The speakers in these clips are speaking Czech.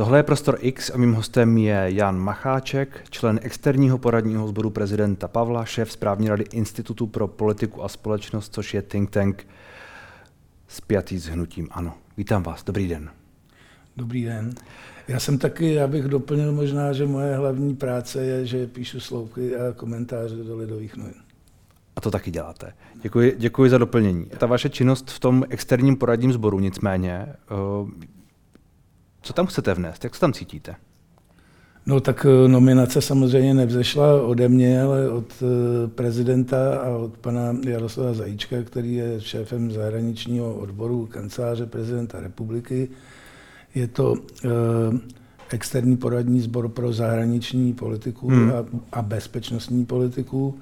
Tohle je Prostor X a mým hostem je Jan Macháček, člen externího poradního sboru prezidenta Pavla, šéf správní rady Institutu pro politiku a společnost, což je think tank spjatý s hnutím ANO. Vítám vás, dobrý den. Dobrý den. Já jsem taky, já bych doplnil možná, že moje hlavní práce je, že píšu sloupky a komentáře do Lidových novin. A to taky děláte. Děkuji, děkuji za doplnění. Ta vaše činnost v tom externím poradním sboru nicméně, eh, co tam chcete vnést? Jak se tam cítíte? No tak eh, nominace samozřejmě nevzešla ode mě, ale od eh, prezidenta a od pana Jaroslava Zajíčka, který je šéfem zahraničního odboru kanceláře prezidenta republiky. Je to externí poradní sbor pro zahraniční politiku hmm. a, a bezpečnostní politiku.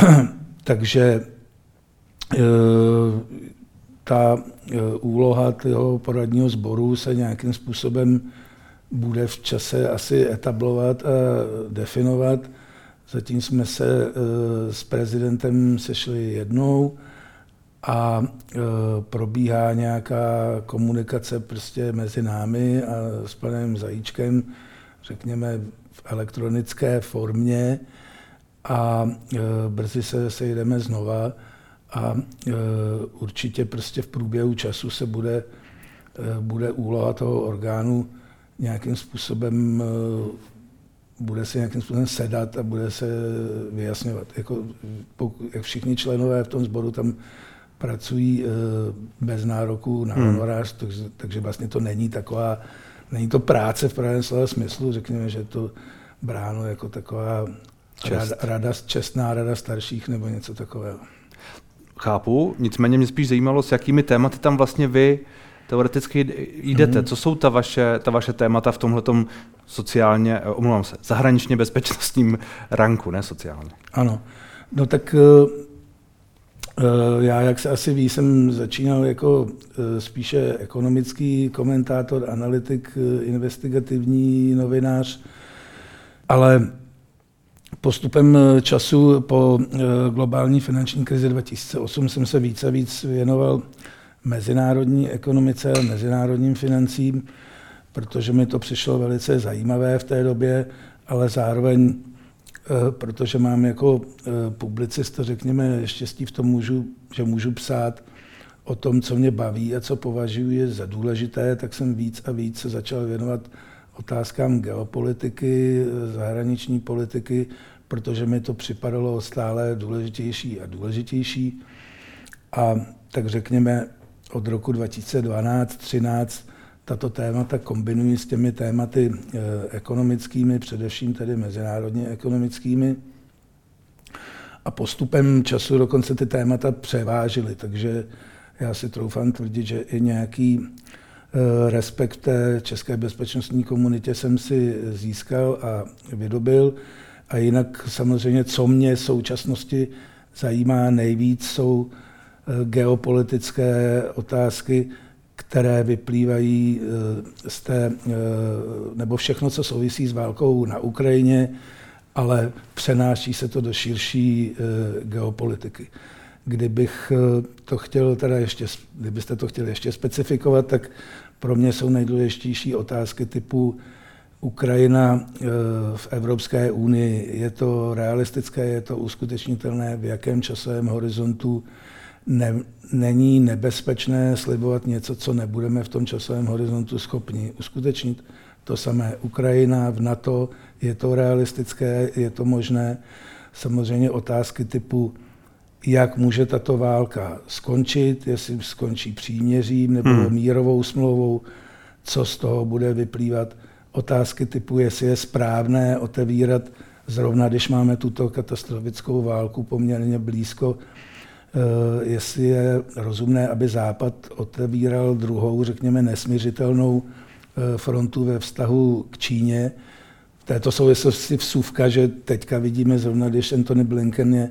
Takže eh, ta eh, úloha toho poradního sboru se nějakým způsobem bude v čase asi etablovat a definovat. Zatím jsme se eh, s prezidentem sešli jednou a probíhá nějaká komunikace prostě mezi námi a s panem Zajíčkem, řekněme v elektronické formě a brzy se sejdeme znova a e, určitě prostě v průběhu času se bude, e, bude úloha toho orgánu nějakým způsobem bude se nějakým způsobem sedat a bude se vyjasňovat. Jako, pokud, jak všichni členové v tom sboru tam pracují bez nároku na hmm. honorář, hmm. takže, takže vlastně to není taková, není to práce v pravém slova smyslu, řekněme, že to bráno jako taková Čest. Rada, rada, čestná rada starších nebo něco takového. Chápu, nicméně mě spíš zajímalo, s jakými tématy tam vlastně vy teoreticky jdete. Mm. Co jsou ta vaše, ta vaše témata v tomhle sociálně, eh, omlouvám se, zahraničně bezpečnostním ranku, ne sociálně? Ano, no tak uh, já, jak se asi ví, jsem začínal jako spíše ekonomický komentátor, analytik, investigativní novinář, ale Postupem eh, času po eh, globální finanční krizi 2008 jsem se více a víc věnoval mezinárodní ekonomice a mezinárodním financím, protože mi to přišlo velice zajímavé v té době, ale zároveň, eh, protože mám jako publicista, řekněme, štěstí v tom, můžu, že můžu psát o tom, co mě baví a co považuji za důležité, tak jsem víc a víc se začal věnovat otázkám geopolitiky, zahraniční politiky, protože mi to připadalo stále důležitější a důležitější. A tak řekněme, od roku 2012-13 tato témata kombinují s těmi tématy eh, ekonomickými, především tedy mezinárodně ekonomickými. A postupem času dokonce ty témata převážily, takže já si troufám tvrdit, že i nějaký respekt té české bezpečnostní komunitě jsem si získal a vydobil. A jinak samozřejmě, co mě v současnosti zajímá nejvíc, jsou eh, geopolitické otázky, které vyplývají eh, z té, eh, nebo všechno, co souvisí s válkou na Ukrajině, ale přenáší se to do širší geopolitiky. Kdybych to chtěl teda ještě, kdybyste to chtěli ještě specifikovat, tak pro mě jsou nejdůležitější otázky typu Ukrajina eh, v Evropské unii, je to realistické, je to uskutečnitelné, v jakém časovém horizontu ne, není nebezpečné slibovat něco, co nebudeme v tom časovém horizontu schopni uskutečnit. To samé Ukrajina v NATO, je to realistické, je to možné. Samozřejmě otázky typu, jak může tato válka skončit, jestli skončí příměřím nebo hmm. mírovou smlouvou, co z toho bude vyplývat otázky typu, jestli je správné otevírat, zrovna když máme tuto katastrofickou válku poměrně blízko, eh, jestli je rozumné, aby Západ otevíral druhou, řekněme, nesměřitelnou eh, frontu ve vztahu k Číně. V této souvislosti vsuvka, že teďka vidíme zrovna, když Antony Blinken je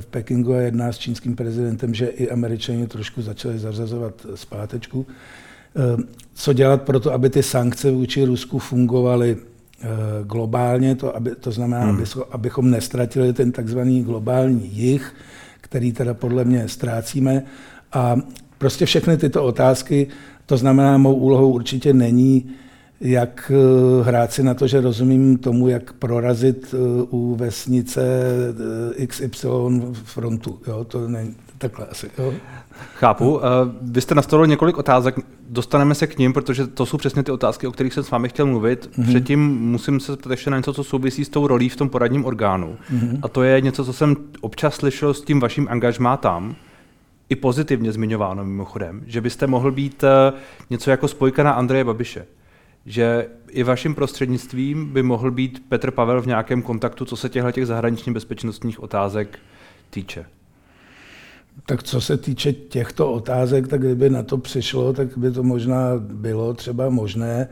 v Pekingu a jedná s čínským prezidentem, že i američani trošku začali zařazovat zpátečku. Eh, co dělat pro to, aby ty sankce vůči Rusku fungovaly eh, globálně, to, aby, to znamená, hmm. abychom nestratili ten takzvaný globální jich, který teda podle mě ztrácíme. A prostě všechny tyto otázky, to znamená, mou úlohou určitě není jak hrát si na to, že rozumím tomu, jak prorazit u vesnice XY frontu. Jo? To není takhle asi. Jo? Chápu. Vy jste nastavil několik otázek, dostaneme se k ním, protože to jsou přesně ty otázky, o kterých jsem s vámi chtěl mluvit. Mm-hmm. Předtím musím se zeptat ještě na něco, co souvisí s tou rolí v tom poradním orgánu. Mm-hmm. A to je něco, co jsem občas slyšel s tím vaším angažmá tam, i pozitivně zmiňováno mimochodem, že byste mohl být eh, něco jako spojka na Andreje Babiše. Že i vaším prostřednictvím by mohl být Petr Pavel v nějakém kontaktu, co se těchto těch zahraničně bezpečnostních otázek týče. Tak co se týče těchto otázek, tak kdyby na to přišlo, tak by to možná bylo třeba možné,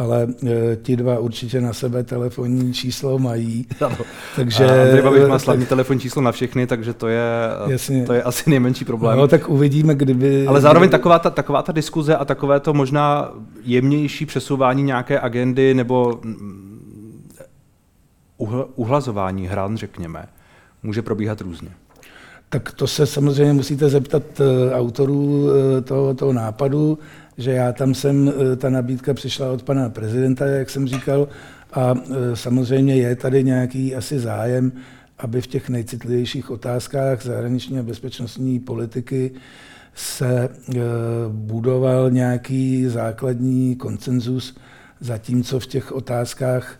ale e, ti dva určitě na sebe telefonní číslo mají. Ano. Takže, a Andrej Babiš má slavný tak, telefonní číslo na všechny, takže to je, jasně. to je asi nejmenší problém. No, tak uvidíme, kdyby... Ale zároveň kdyby... taková, ta, taková ta diskuze a takové to možná jemnější přesouvání nějaké agendy nebo mm, uhlazování hran, řekněme, může probíhat různě. Tak to se samozřejmě musíte zeptat eh, autorů eh, toho, toho nápadu, že já tam jsem, eh, ta nabídka přišla od pana prezidenta, jak jsem říkal, a samozřejmě je tady nějaký asi zájem, aby v těch nejcitlivějších otázkách zahraniční a bezpečnostní politiky se budoval nějaký základní koncenzus, zatímco v těch otázkách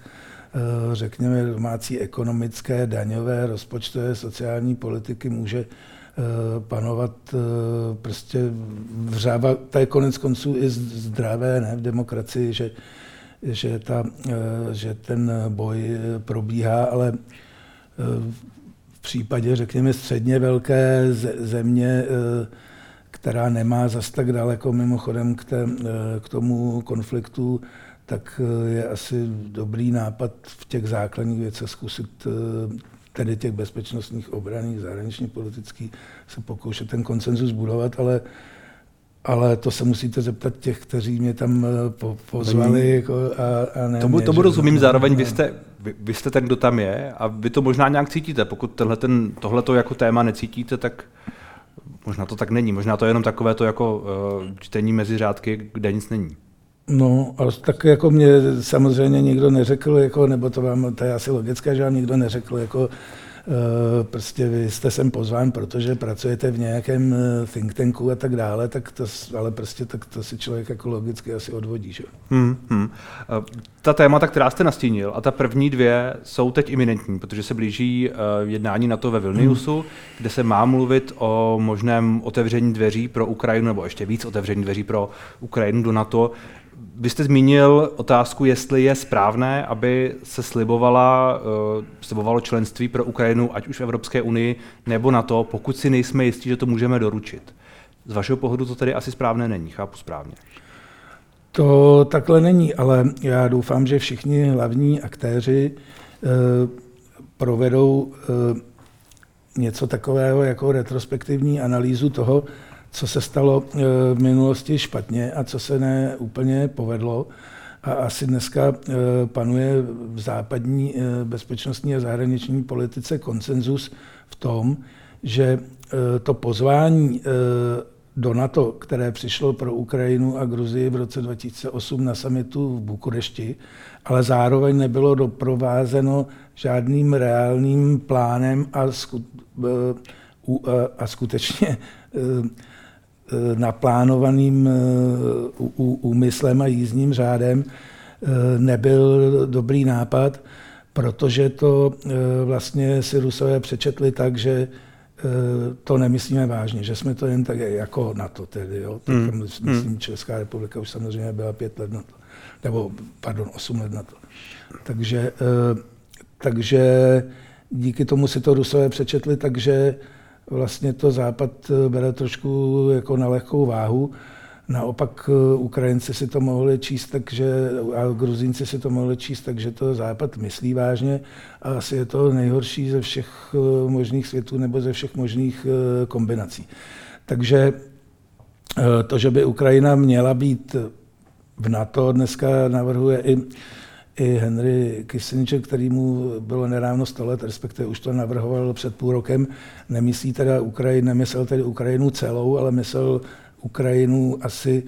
Eh, řekněme, domácí ekonomické, daňové, rozpočtové, sociální politiky může eh, panovat eh, prostě vřáva, to je konec konců i zdravé ne, v demokracii, že, že, ta, že ten boj probíhá, ale v případě, řekněme, středně velké země, která nemá zas tak daleko mimochodem k, té, k tomu konfliktu, tak eh, je asi dobrý nápad v těch základních věcech zkusit eh, tedy těch bezpečnostních, obraných, zahraničně politických, se pokoušet ten konsenzus budovat, ale ale to se musíte zeptat těch, kteří mě tam eh, po, pozvali. Jako a, a ne tomu, mě, tomu rozumím, no, zároveň vy jste, vy, vy jste ten, kdo tam je a vy to možná nějak cítíte. Pokud tenhle ten, tohleto jako téma necítíte, tak možná to tak není. Možná to je jenom takové to jako uh, čtení mezi řádky, kde nic není. No, ale tak jako mě samozřejmě nikdo neřekl, jako, nebo to vám, to je asi logické, že vám nikdo neřekl, jako, Uh, prostě vy jste sem pozván, protože pracujete v nějakém eh, think tanku a tak dále, tak to, ale prostě tak to si člověk jako logicky asi odvodí. Že? Hmm, hmm. Ta témata, která jste nastínil, a ta první dvě jsou teď iminentní, protože se blíží jednání na to ve Vilniusu, hmm. kde se má mluvit o možném otevření dveří pro Ukrajinu, nebo ještě víc otevření dveří pro Ukrajinu do NATO. Vy jste zmínil otázku, jestli je správné, aby se slibovala, uh, slibovalo členství pro Ukrajinu, ať už v Evropské unii nebo na to, pokud si nejsme jistí, že to můžeme doručit. Z vašeho pohledu to tedy asi správné není, chápu správně. To takhle není, ale já doufám, že všichni hlavní aktéři uh, provedou uh, něco takového jako retrospektivní analýzu toho, co se stalo eh, v minulosti špatně a co se ne úplně povedlo. A asi dneska eh, panuje v západní eh, bezpečnostní a zahraniční politice konsenzus v tom, že to pozvání do NATO, které přišlo pro Ukrajinu a Gruzii v roce 2008 na samitu v Bukurešti, ale zároveň nebylo doprovázeno žádným reálným plánem a, sku, a skutečně naplánovaným eh, úmyslem a jízdním řádem eh, nebyl dobrý nápad, protože to vlastně si Rusové přečetli tak, že to nemyslíme vážně, že jsme to jen tak jako na to tedy. Jo. Hmm. hmm. Myslím, Česká republika už samozřejmě byla pět let na to, nebo pardon, osm let na to. Takže, takže díky tomu si to Rusové přečetli, takže vlastně to Západ eh, bere trošku jako na lehkou váhu. Naopak eh, Ukrajinci si to mohli číst, takže, a Gruzínci si to mohli číst, takže to Západ myslí vážně a asi je to nejhorší ze všech eh, možných světů nebo ze všech možných kombinací. Takže to, že by Ukrajina měla být v NATO, dneska navrhuje i i Henry Kissinger, který mu bylo nedávno 100 let, respektive už to navrhoval před půl rokem, nemyslí teda Ukrajinu, nemyslel tedy Ukrajinu celou, ale myslel Ukrajinu asi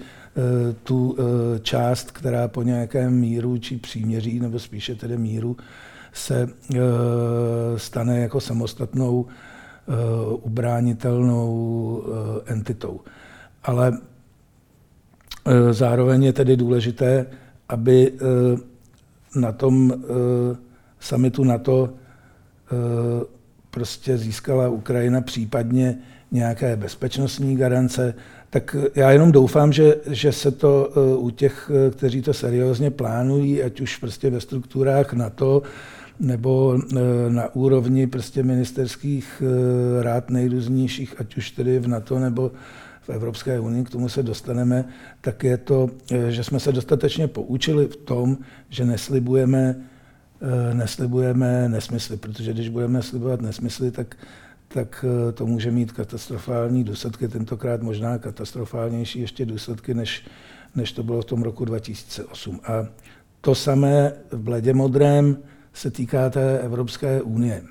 tu část, která po nějakém míru či příměří, nebo spíše tedy míru, se stane jako samostatnou ubránitelnou entitou. Ale zároveň je tedy důležité, aby na tom samitu NATO prostě získala Ukrajina případně nějaké bezpečnostní garance, tak já jenom doufám, že, že se to eh, u těch, eh, kteří to seriózně plánují, ať už prostě ve strukturách NATO, nebo eh, na úrovni prostě ministerských rád nejrůznějších, ať už tedy v NATO nebo v Evropské unii, k tomu se dostaneme, tak je to, že jsme se dostatečně poučili v tom, že neslibujeme Eh, neslibujeme nesmysly, protože když budeme slibovat nesmysly, tak, tak eh, to může mít katastrofální důsledky, tentokrát možná katastrofálnější ještě důsledky, než, než to bylo v tom roku 2008. A to samé v bledě modrém se týká té Evropské unie.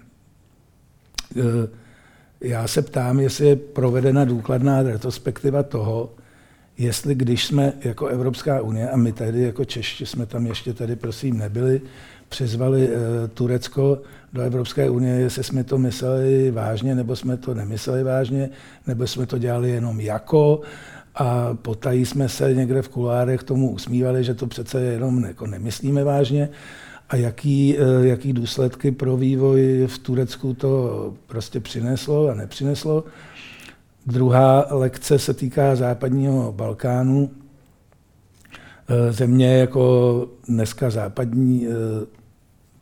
Eh, já se ptám, jestli je provedena důkladná retrospektiva toho, jestli když jsme jako Evropská unie, a my tady jako Češi jsme tam ještě tady prosím nebyli, přizvali eh, Turecko do Evropské unie, jestli jsme to mysleli vážně, nebo jsme to nemysleli vážně, nebo jsme to dělali jenom jako a potají jsme se někde v kulárech tomu usmívali, že to přece jenom jako nemyslíme vážně a jaký, eh, jaký důsledky pro vývoj v Turecku to prostě přineslo a nepřineslo. Druhá lekce se týká západního Balkánu. Eh, země jako dneska západní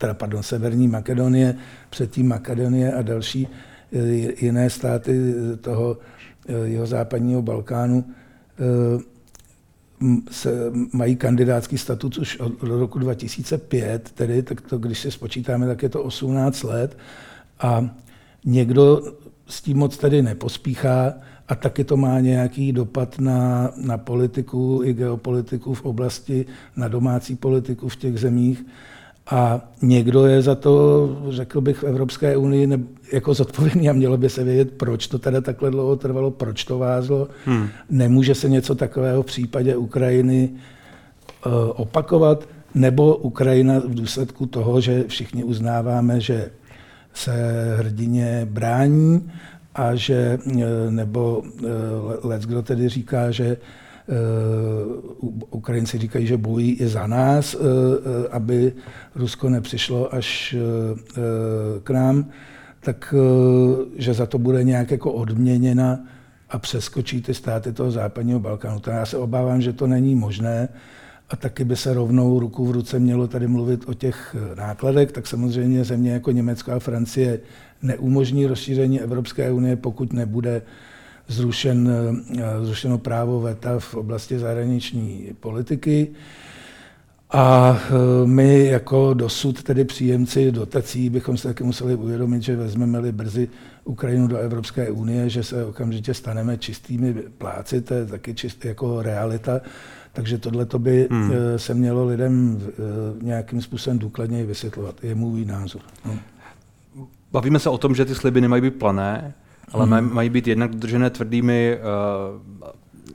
teda pardon, Severní Makedonie, předtím Makedonie a další eh, jiné státy toho eh, jeho západního Balkánu eh, se, mají kandidátský statut už od roku 2005, tedy tak to, když se spočítáme, tak je to 18 let a někdo s tím moc tady nepospíchá a taky to má nějaký dopad na, na politiku i geopolitiku v oblasti, na domácí politiku v těch zemích. A někdo je za to, řekl bych, v Evropské unii jako zodpovědný a mělo by se vědět, proč to teda takhle dlouho trvalo, proč to vázlo. Hmm. Nemůže se něco takového v případě Ukrajiny uh, opakovat, nebo Ukrajina v důsledku toho, že všichni uznáváme, že se hrdině brání a že, uh, nebo uh, let, kdo tedy říká, že Uh, Ukrajinci říkají, že bojí i za nás, uh, uh, aby Rusko nepřišlo až k nám, tak že za to bude nějak jako odměněna a přeskočí ty státy toho západního Balkánu. To já se obávám, že to není možné a taky by se rovnou ruku v ruce mělo tady mluvit o těch nákladech, tak samozřejmě země jako Německo a Francie neumožní rozšíření Evropské unie, pokud nebude zrušen, eh, zrušeno právo VETA v oblasti zahraniční politiky. A eh, my jako dosud, tedy příjemci dotací, bychom se taky museli uvědomit, že vezmeme-li brzy Ukrajinu do Evropské unie, že se okamžitě staneme čistými pláci, to je taky čist, jako realita. Takže tohle by hmm. Eh, se mělo lidem nějakým způsobem důkladněji vysvětlovat. Je můj názor. No. Bavíme se o tom, že ty sliby nemají být plané, ale hmm. mají být jednak dodržené tvrdými uh,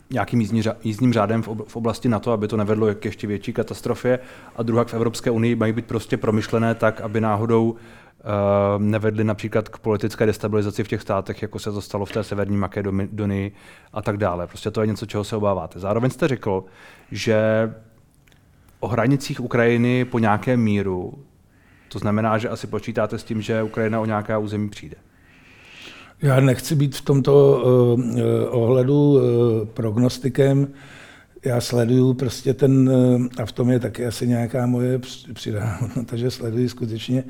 nějakým jízdní, jízdním řádem v oblasti NATO, aby to nevedlo k ještě větší katastrofě. A druhá v Evropské unii mají být prostě promyšlené tak, aby náhodou uh, nevedly například k politické destabilizaci v těch státech, jako se to stalo v té severní Makedonii a tak dále. Prostě to je něco, čeho se obáváte. Zároveň jste řekl, že o hranicích Ukrajiny po nějakém míru, to znamená, že asi počítáte s tím, že Ukrajina o nějaká území přijde. Já nechci být v tomto uh, ohledu uh, prognostikem. Já sleduju prostě ten, uh, a v tom je taky asi nějaká moje přidaná hodnota, že sleduji skutečně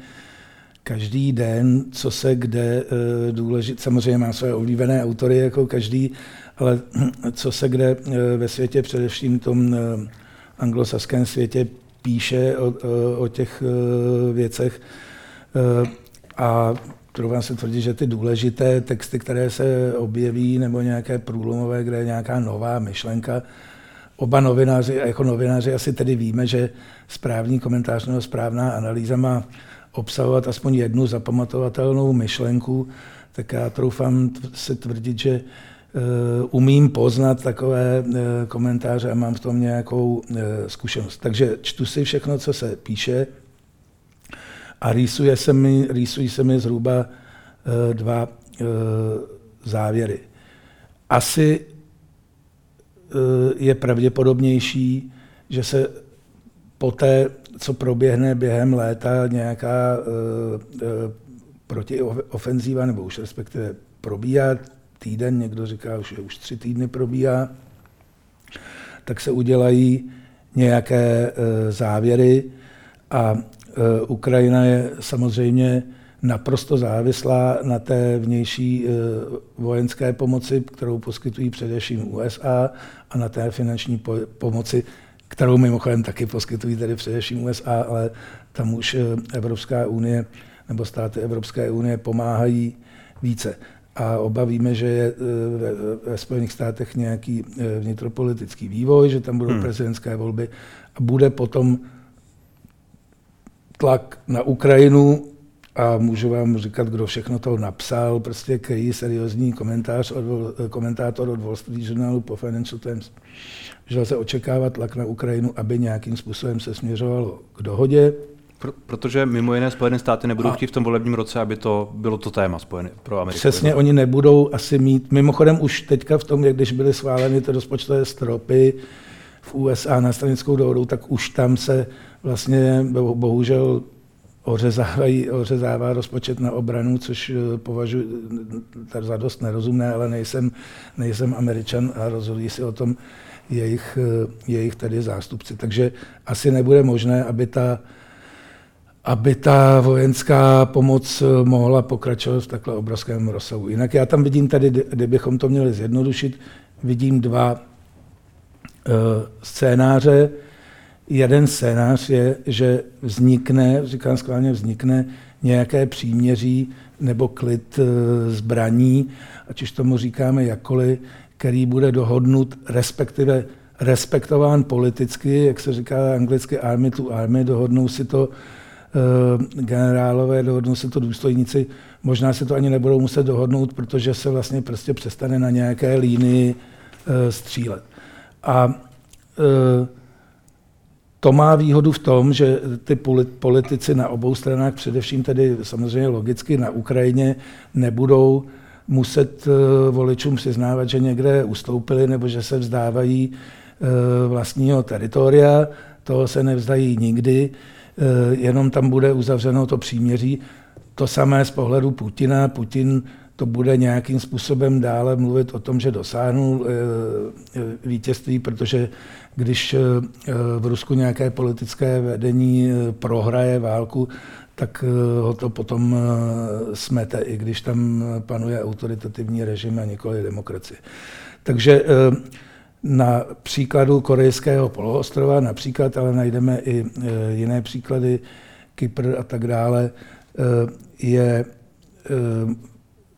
každý den, co se kde důležit, samozřejmě má své oblíbené autory jako každý, ale co se kde ve světě, především tom anglosaském světě, píše o, o těch věcech. A troufám se tvrdit, že ty důležité texty, které se objeví, nebo nějaké průlomové, kde je nějaká nová myšlenka, oba novináři, jako novináři asi tedy víme, že správný komentář nebo správná analýza má obsahovat aspoň jednu zapamatovatelnou myšlenku, tak já troufám se tvrdit, že umím poznat takové komentáře a mám v tom nějakou zkušenost. Takže čtu si všechno, co se píše a rýsuje se mi, rýsují se mi zhruba dva závěry. Asi je pravděpodobnější, že se poté, co proběhne během léta nějaká protiofenzíva, nebo už respektive probíhá týden, někdo říká, že už tři týdny probíhá, tak se udělají nějaké závěry a Ukrajina je samozřejmě naprosto závislá na té vnější e, vojenské pomoci, kterou poskytují především USA a na té finanční pomoci, kterou mimochodem taky poskytují tedy především USA, ale tam už Evropská unie nebo státy Evropské unie pomáhají více. A obavíme, že je ve, Spojených státech nějaký vnitropolitický vývoj, že tam budou hmm. prezidentské volby a bude potom tlak na Ukrajinu a můžu vám říkat, kdo všechno to napsal, prostě který seriózní komentář od, komentátor od Wall Street Journalu po Financial Times, že lze očekávat tlak na Ukrajinu, aby nějakým způsobem se směřovalo k dohodě. Pro, protože mimo jiné Spojené státy nebudou a chtít v tom volebním roce, aby to bylo to téma spojené pro Ameriku. Přesně, oni nebudou asi mít, mimochodem už teďka v tom, jak když byly schváleny ty rozpočtové stropy v USA na stranickou dohodu, tak už tam se vlastně bohužel ořezává rozpočet na obranu, což eh, považuji eh, za dost nerozumné, ale nejsem, nejsem američan a rozhodují si o tom jejich, eh, jejich tady zástupci. Takže asi nebude možné, aby ta aby ta vojenská pomoc mohla pokračovat v takhle obrovském rozsahu. Jinak já tam vidím tady, kdybychom to měli zjednodušit, vidím dva scénáře. Jeden scénář je, že vznikne, říkám skválně, vznikne nějaké příměří nebo klid uh, zbraní, ať už tomu říkáme jakkoliv, který bude dohodnut, respektive respektován politicky, jak se říká anglicky army to army, dohodnou si to Eh, generálové, dohodnou se to důstojníci, možná se to ani nebudou muset dohodnout, protože se vlastně prostě přestane na nějaké línii eh, střílet. A eh, to má výhodu v tom, že ty politici na obou stranách, především tedy samozřejmě logicky na Ukrajině, nebudou muset voličům přiznávat, že někde ustoupili nebo že se vzdávají vlastního teritoria. Toho se nevzdají nikdy. Jenom tam bude uzavřeno to příměří. To samé z pohledu Putina. Putin to bude nějakým způsobem dále mluvit o tom, že dosáhnul eh, vítězství, protože když eh, v Rusku nějaké politické vedení prohraje válku, tak ho to potom smete, i když tam panuje autoritativní režim a nikoli demokracie. Takže na příkladu korejského poloostrova například, ale najdeme i jiné příklady, Kypr a tak dále, je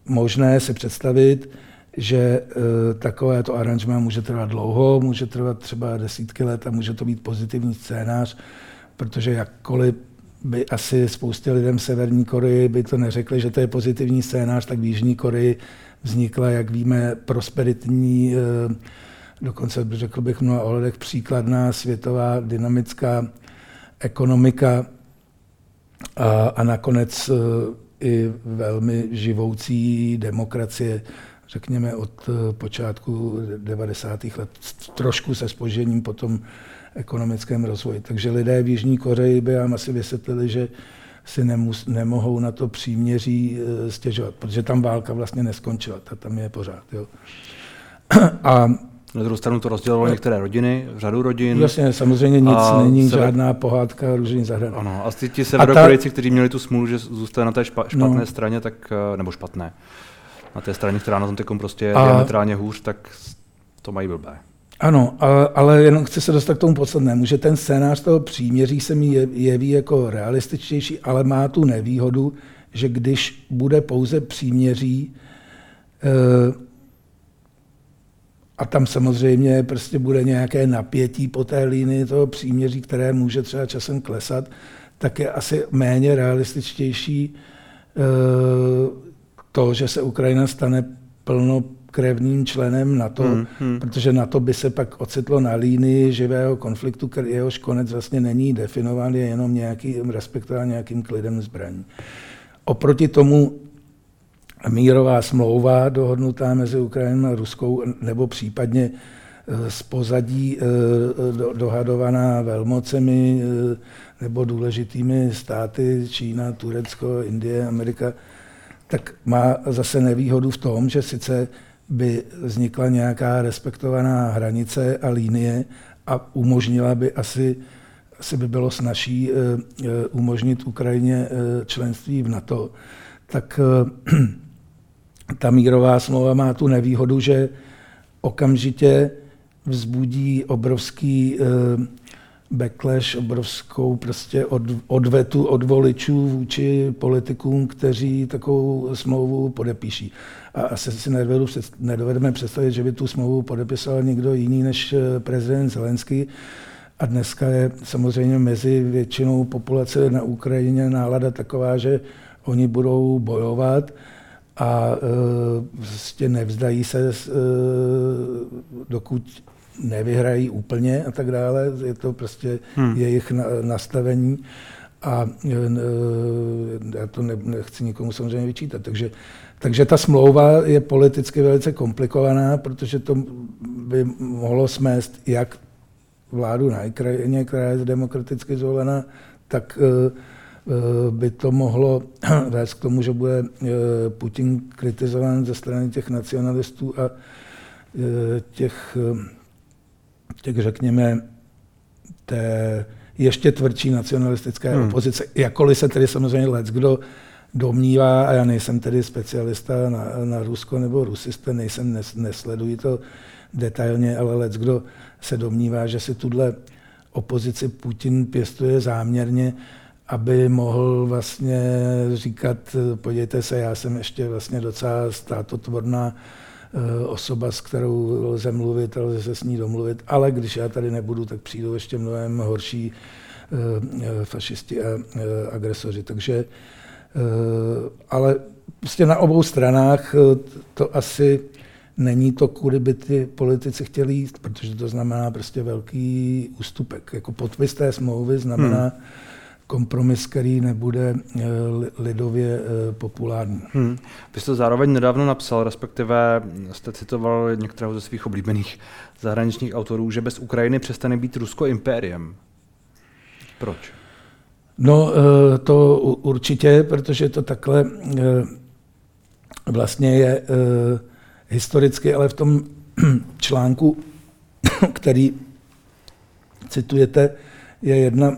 možné si představit, že takovéto aranžma může trvat dlouho, může trvat třeba desítky let a může to být pozitivní scénář, protože jakkoliv by asi spoustě lidem v Severní Koreji by to neřekli, že to je pozitivní scénář, tak v Jižní Koreji vznikla, jak víme, prosperitní dokonce řekl bych mnoha ohledech příkladná světová dynamická ekonomika a, a nakonec e, i velmi živoucí demokracie, řekněme od e, počátku 90. let, trošku se spožením po tom ekonomickém rozvoji. Takže lidé v Jižní Koreji by vám asi vysvětlili, že si nemus, nemohou na to příměří e, stěžovat, protože tam válka vlastně neskončila, ta tam je pořád. Jo. A na druhou stranu to rozdělovalo některé rodiny, řadu rodin. Jasně, samozřejmě nic není, sever... žádná pohádka růžení zahrad. Ano, a ty, ti severokorejci, ta... kteří měli tu smůlu, že zůstali na té špa, no. špatné no. straně, tak, eh, nebo špatné, na té straně, která na tom teď prostě je a... diametrálně hůř, tak to mají blbé. Ano, ale, ale jenom chci se dostat k tomu podstatnému, že ten scénář toho příměří se mi jeví jako realističtější, ale má tu nevýhodu, že když bude pouze příměří, eh, a tam samozřejmě prostě bude nějaké napětí po té línii toho příměří, které může třeba časem klesat, tak je asi méně realističtější eh, to, že se Ukrajina stane plno plnokrevným členem NATO, hmm, hmm. protože NATO by se pak ocitlo na línii živého konfliktu, který jehož konec vlastně není definován, je jenom nějaký, respektován nějakým klidem zbraní. Oproti tomu mírová smlouva dohodnutá mezi Ukrajinou a Ruskou, nebo případně eh, z pozadí eh, dohadovaná velmocemi eh, nebo důležitými státy, Čína, Turecko, Indie, Amerika, tak má zase nevýhodu v tom, že sice by vznikla nějaká respektovaná hranice a linie a umožnila by asi, asi by bylo snažší umožnit Ukrajině členství v NATO, tak ta mírová smlouva má tu nevýhodu, že okamžitě vzbudí obrovský eh, backlash, obrovskou prostě od, odvetu od voličů vůči politikům, kteří takovou smlouvu podepíší. A asi si nedovedu, nedovedeme představit, že by tu smlouvu podepisal někdo jiný než eh, prezident Zelenský. A dneska je samozřejmě mezi většinou populace na Ukrajině nálada taková, že oni budou bojovat a e, prostě nevzdají se, e, dokud nevyhrají úplně a tak dále. Je to prostě hmm. jejich nastavení a e, já to nechci nikomu samozřejmě vyčítat. Takže, takže ta smlouva je politicky velice komplikovaná, protože to by mohlo smést jak vládu na Ukrajině, která je demokraticky zvolena, tak Eh, by to mohlo vést k tomu, že bude eh, Putin kritizován ze strany těch nacionalistů a eh, těch, těch řekněme, té ještě tvrdší nacionalistické hmm. opozice. Jakkoliv se tedy samozřejmě let, kdo domnívá, a já nejsem tedy specialista na, na Rusko nebo rusista, nejsem, nes, nesleduji to detailně, ale let, kdo se domnívá, že si tuhle opozici Putin pěstuje záměrně, aby mohl vlastně říkat, podívejte se, já jsem ještě vlastně docela státotvorná eh, osoba, s kterou lze mluvit lze se s ní domluvit, ale když já tady nebudu, tak přijdou ještě mnohem horší eh, fašisti a eh, agresoři. Takže, ale prostě na obou stranách to asi není to, kudy by ty politici chtěli jít, protože to znamená prostě velký ústupek. Jako podpis té smlouvy znamená hmm kompromis, který nebude eh, lidově eh, populární. Hmm. Vy jste zároveň nedávno napsal, respektive jste citoval některého ze svých oblíbených zahraničních autorů, že bez Ukrajiny přestane být Rusko impériem. Proč? No, eh, to určitě, protože to takhle vlastně je historicky, ale v tom článku, který citujete, je jedna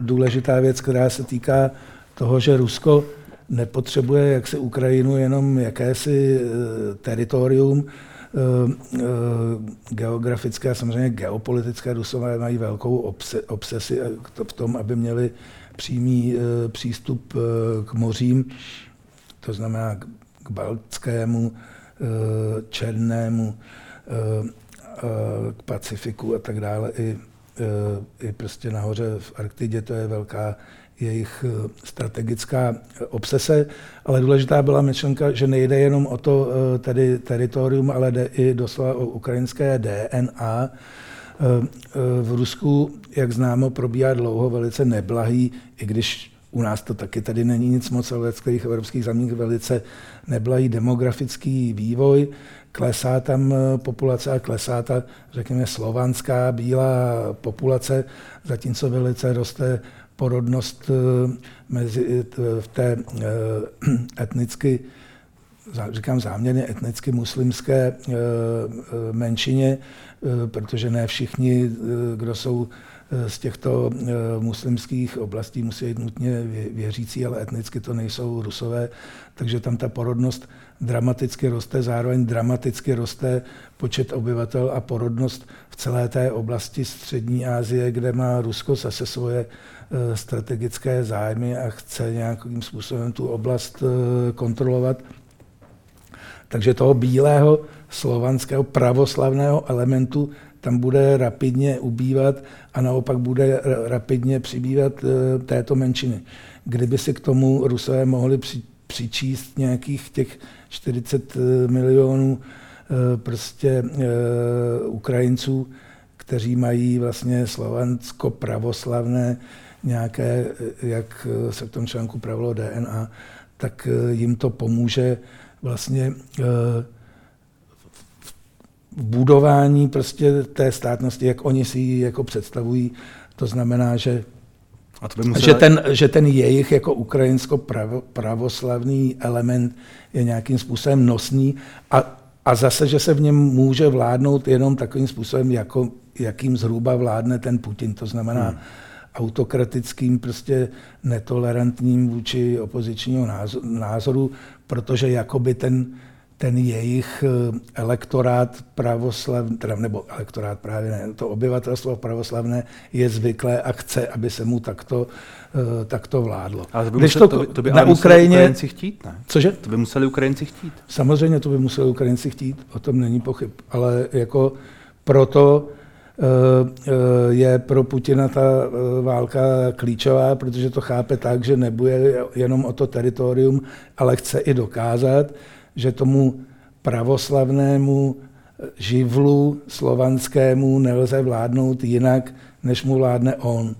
důležitá věc, která se týká toho, že Rusko nepotřebuje jak se Ukrajinu jenom jakési eh, teritorium, eh, geografické a samozřejmě geopolitické Rusové mají velkou obsesi v tom, aby měli přímý přístup k mořím, to znamená k Baltskému, Černému, k Pacifiku a tak dále, i Eh, i prostě nahoře v Arktidě, to je velká jejich eh, strategická obsese, ale důležitá byla myšlenka, že nejde jenom o to eh, tedy teritorium, ale jde i doslova o ukrajinské DNA. V Rusku, jak známo, probíhá dlouho velice neblahý, i když u nás to taky tady není nic moc, ale v některých evropských zemích velice neblahý demografický vývoj. Klesá tam eh, populace a klesá ta, řekněme, slovanská bílá populace, zatímco velice roste porodnost eh, mezi, v té eh, etnicky, říkám záměrně etnicky muslimské menšině, protože ne všichni, kdo jsou z těchto muslimských oblastí musí být nutně věřící, ale etnicky to nejsou rusové, takže tam ta porodnost dramaticky roste, zároveň dramaticky roste počet obyvatel a porodnost v celé té oblasti Střední Asie, kde má Rusko zase svoje eh, strategické zájmy a chce nějakým způsobem tu oblast eh, kontrolovat. Takže toho bílého slovanského pravoslavného elementu tam bude rapidně ubývat a naopak bude rapidně přibývat eh, této menšiny. Kdyby si k tomu Rusové mohli při, přičíst nějakých těch 40 milionů prostě Ukrajinců, kteří mají vlastně slovansko pravoslavné nějaké, jak se v tom článku pravilo DNA, tak jim to pomůže vlastně budování prostě té státnosti, jak oni si ji jako představují. To znamená, že a to by musel... že, ten, že ten jejich jako ukrajinsko-pravoslavný element je nějakým způsobem nosný a, a zase, že se v něm může vládnout jenom takovým způsobem, jako, jakým zhruba vládne ten Putin. To znamená hmm. autokratickým, prostě netolerantním vůči opozičního názoru, protože jakoby ten, ten jejich eh, elektorát pravoslavný, nebo elektorát právě ne, to obyvatelstvo pravoslavné je zvyklé a chce, aby se mu takto, uh, takto vládlo. Ale to by, musel, to, to by na Ukrajině, Ukrajinci chtít, ne? Cože? To by museli Ukrajinci chtít. Samozřejmě to by museli Ukrajinci chtít, o tom není pochyb. Ale jako proto uh, je pro Putina ta válka klíčová, protože to chápe tak, že nebude jenom o to teritorium, ale chce i dokázat, že tomu pravoslavnému živlu slovanskému nelze vládnout jinak, než mu vládne on.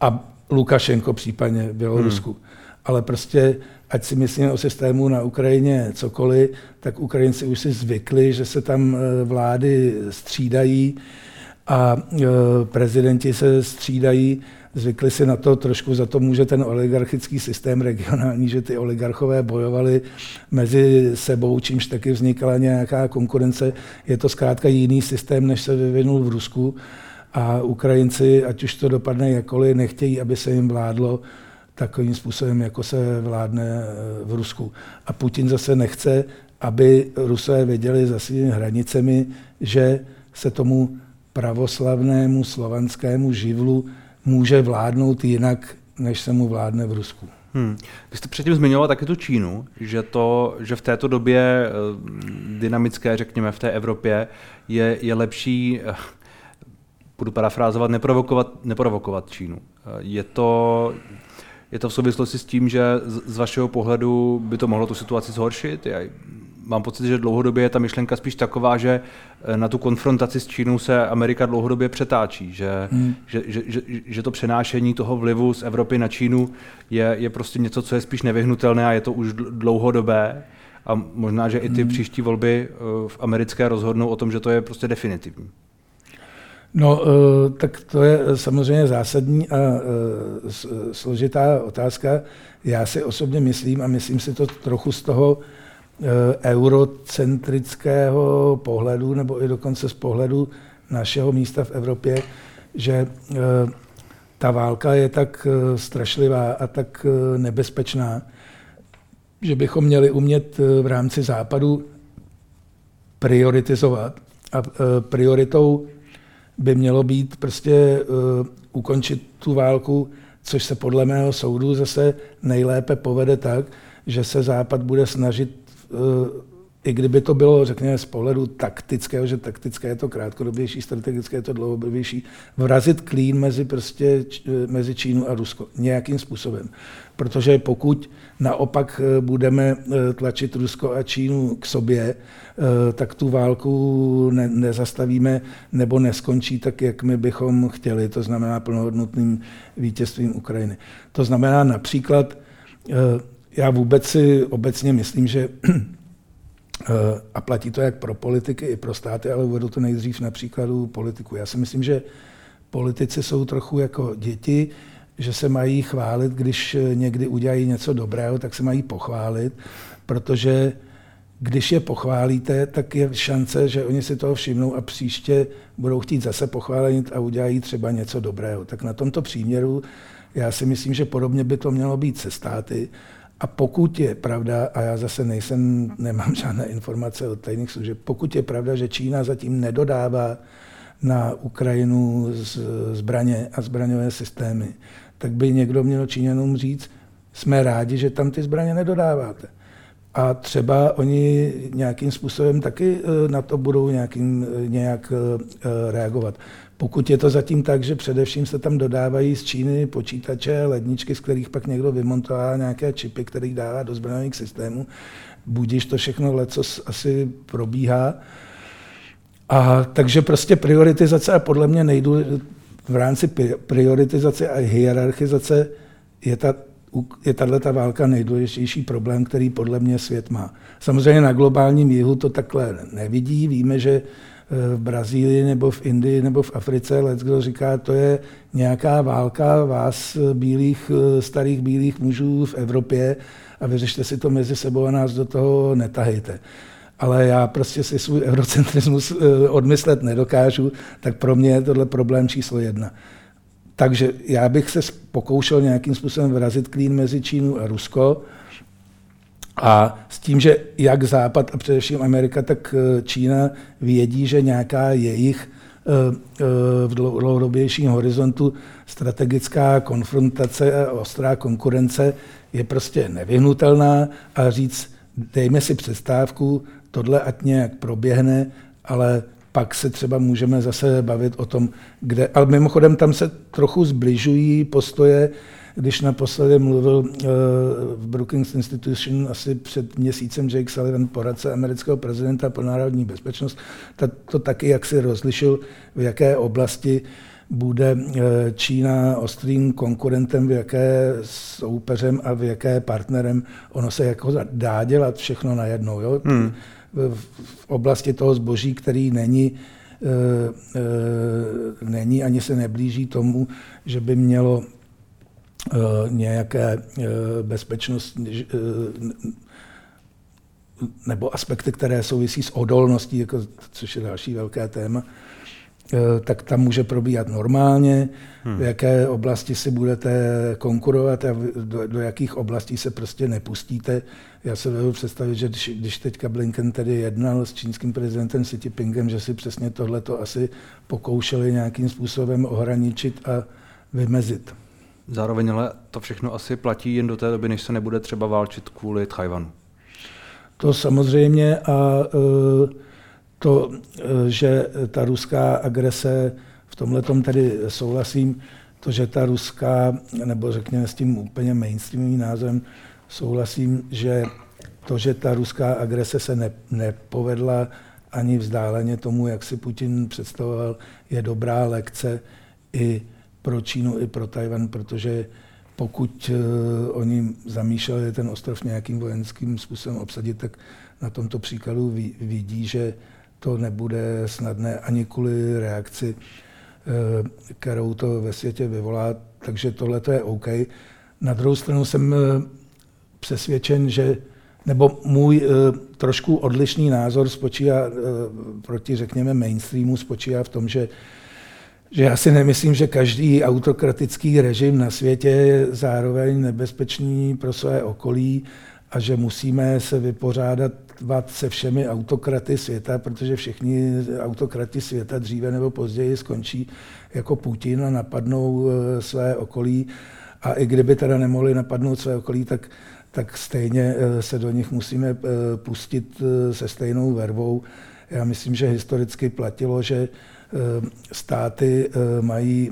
A Lukašenko případně v Bělorusku. Hmm. Ale prostě, ať si myslíme o systému na Ukrajině cokoliv, tak Ukrajinci už si zvykli, že se tam eh, vlády střídají a eh, prezidenti se střídají zvykli si na to, trošku za to může ten oligarchický systém regionální, že ty oligarchové bojovali mezi sebou, čímž taky vznikala nějaká konkurence. Je to zkrátka jiný systém, než se vyvinul v Rusku a Ukrajinci, ať už to dopadne jakkoliv, nechtějí, aby se jim vládlo takovým způsobem, jako se vládne eh, v Rusku. A Putin zase nechce, aby Rusové věděli za svými hranicemi, že se tomu pravoslavnému slovanskému živlu může vládnout jinak, než se mu vládne v Rusku. Hmm. Vy jste předtím zmiňoval taky tu Čínu, že, to, že v této době eh, dynamické, řekněme, v té Evropě je, je lepší, eh, budu parafrázovat, neprovokovat, neprovokovat Čínu. Eh, je to, je to v souvislosti s tím, že z, z vašeho pohledu by to mohlo tu situaci zhoršit? Mám pocit, že dlouhodobě je ta myšlenka spíš taková, že eh, na tu konfrontaci s Čínou se Amerika dlouhodobě přetáčí, že, hmm. že, že, že, že to přenášení toho vlivu z Evropy na Čínu je, je prostě něco, co je spíš nevyhnutelné a je to už dlouhodobé. A možná, že i ty hmm. příští volby eh, v americké rozhodnou o tom, že to je prostě definitivní. No, eh, tak to je samozřejmě zásadní a složitá otázka. Já si osobně myslím, a myslím si to trochu z toho, eurocentrického pohledu, nebo i dokonce z pohledu našeho místa v Evropě, že eh, ta válka je tak eh, strašlivá a tak nebezpečná, že bychom měli umět v rámci západu prioritizovat. A prioritou by mělo být prostě ukončit tu válku, což se podle mého soudu zase nejlépe povede tak, že se Západ bude snažit Eh, i kdyby to bylo, řekněme, z pohledu taktického, že taktické je to krátkodobější, strategické je to dlouhodobější, vrazit klín mezi, prostě, eh, mezi Čínu a Rusko nějakým způsobem. Protože pokud naopak eh, budeme tlačit Rusko a Čínu k sobě, tak tu válku ne, nezastavíme nebo neskončí tak, jak my bychom chtěli, to znamená plnohodnotným vítězstvím Ukrajiny. To znamená například, já vůbec si obecně myslím, že eh, a platí to jak pro politiky, i pro státy, ale uvedu to nejdřív na příkladu politiku. Já si myslím, že politici jsou trochu jako děti, že se mají chválit, když někdy udělají něco dobrého, tak se mají pochválit, protože když je pochválíte, tak je šance, že oni si toho všimnou a příště budou chtít zase pochválit a udělají třeba něco dobrého. Tak na tomto příměru já si myslím, že podobně by to mělo být se státy. A pokud je pravda, a já zase nejsem, nemám žádné informace od tajných služeb, pokud je pravda, že Čína zatím nedodává na Ukrajinu zbraně a zbraňové systémy, tak by někdo měl Číňanům říct, jsme rádi, že tam ty zbraně nedodáváte. A třeba oni nějakým způsobem taky eh, na to budou nějakým, eh, nějak eh, reagovat. Pokud je to zatím tak, že především se tam dodávají z Číny počítače, ledničky, z kterých pak někdo vymontová nějaké čipy, které dává do zbrojových systémů, budíš to všechno lecos asi probíhá. A takže prostě prioritizace a podle mě nejdu v rámci prioritizace a hierarchizace je ta je tato válka nejdůležitější problém, který podle mě svět má. Samozřejmě na globálním jihu to takhle nevidí. Víme, že v Brazílii nebo v Indii nebo v Africe, let kdo říká, to je nějaká válka vás, eh, bílých, eh, starých bílých mužů v Evropě a vyřešte si to mezi sebou a nás do toho netahejte. Ale já prostě si svůj eurocentrismus odmyslet nedokážu, tak pro mě je tohle problém číslo jedna. Takže já bych se pokoušel nějakým způsobem vrazit klín mezi Čínu a Rusko. A s tím, že jak Západ a především Amerika, tak eh, Čína vědí, že nějaká jejich eh, eh, v dlouhodobějším horizontu strategická konfrontace a ostrá konkurence je prostě nevyhnutelná a říct, dejme si přestávku, tohle ať nějak proběhne, ale pak se třeba můžeme zase bavit o tom, kde, ale mimochodem tam se trochu zbližují postoje, když naposledy mluvil uh, v Brookings Institution asi před měsícem Jake Sullivan, poradce amerického prezidenta pro národní bezpečnost, ta, to taky jak si rozlišil, v jaké oblasti bude uh, Čína ostrým konkurentem, v jaké soupeřem a v jaké partnerem. Ono se jako dá dělat všechno najednou. Jo? Hmm v oblasti toho zboží, který není, eh, eh, není ani se neblíží tomu, že by mělo eh, nějaké bezpečnost nebo aspekty, které souvisí s odolností, jako, což je další velké téma, tak tam může probíhat normálně, hmm. v jaké oblasti si budete konkurovat a do, do jakých oblastí se prostě nepustíte. Já se vedu představit, že když, když teďka Blinken tedy jednal s čínským prezidentem Xi Jinpingem, že si přesně tohleto asi pokoušeli nějakým způsobem ohraničit a vymezit. Zároveň ale to všechno asi platí jen do té doby, než se nebude třeba válčit kvůli Tchajvanu. To samozřejmě a e, to, e, že ta ruská agrese, v tomhle tedy souhlasím, to, že ta ruská, nebo řekněme s tím úplně mainstreamovým názorem, souhlasím, že to, že ta ruská agrese se ne, nepovedla ani vzdáleně tomu, jak si Putin představoval, je dobrá lekce i pro Čínu, i pro Tajvan, protože pokud uh, oni zamýšleli ten ostrov nějakým vojenským způsobem obsadit, tak na tomto příkladu vidí, že to nebude snadné ani kvůli reakci, uh, kterou to ve světě vyvolá. Takže tohle je OK. Na druhou stranu jsem uh, přesvědčen, že nebo můj trošku odlišný názor spočívá proti, řekněme, mainstreamu, spočívá v tom, že že já si nemyslím, že každý autokratický režim na světě je zároveň nebezpečný pro své okolí a že musíme se vypořádat se všemi autokraty světa, protože všichni autokrati světa dříve nebo později skončí jako Putin a napadnou eh, své okolí. A i kdyby teda nemohli napadnout své okolí, tak tak stejně eh, se do nich musíme eh, pustit se stejnou vervou. Já myslím, že historicky platilo, že státy mají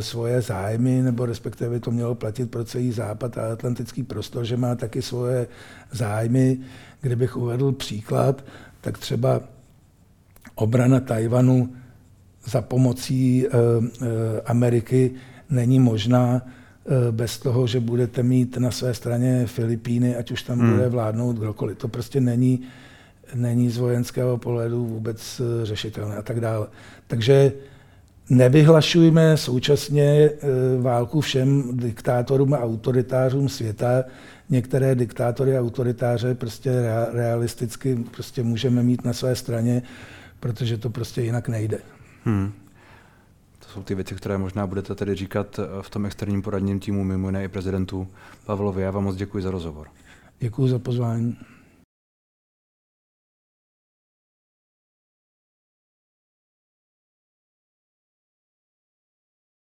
svoje zájmy, nebo respektive by to mělo platit pro celý západ a atlantický prostor, že má taky svoje zájmy. Kdybych uvedl příklad, tak třeba obrana Tajvanu za pomocí Ameriky není možná Eh, bez toho, že budete mít na své straně Filipíny, ať už tam hmm. bude vládnout kdokoliv. To prostě není, není z vojenského pohledu vůbec eh, řešitelné a tak dále. Takže nevyhlašujme současně eh, válku všem diktátorům a autoritářům světa. Některé diktátory a autoritáře prostě realisticky prostě můžeme mít na své straně, protože to prostě jinak nejde. Hmm jsou ty věci, které možná budete tedy říkat eh, v tom externím poradním týmu, mimo jiné i prezidentu Pavlovi. Já vám moc děkuji za rozhovor. Děkuji za pozvání.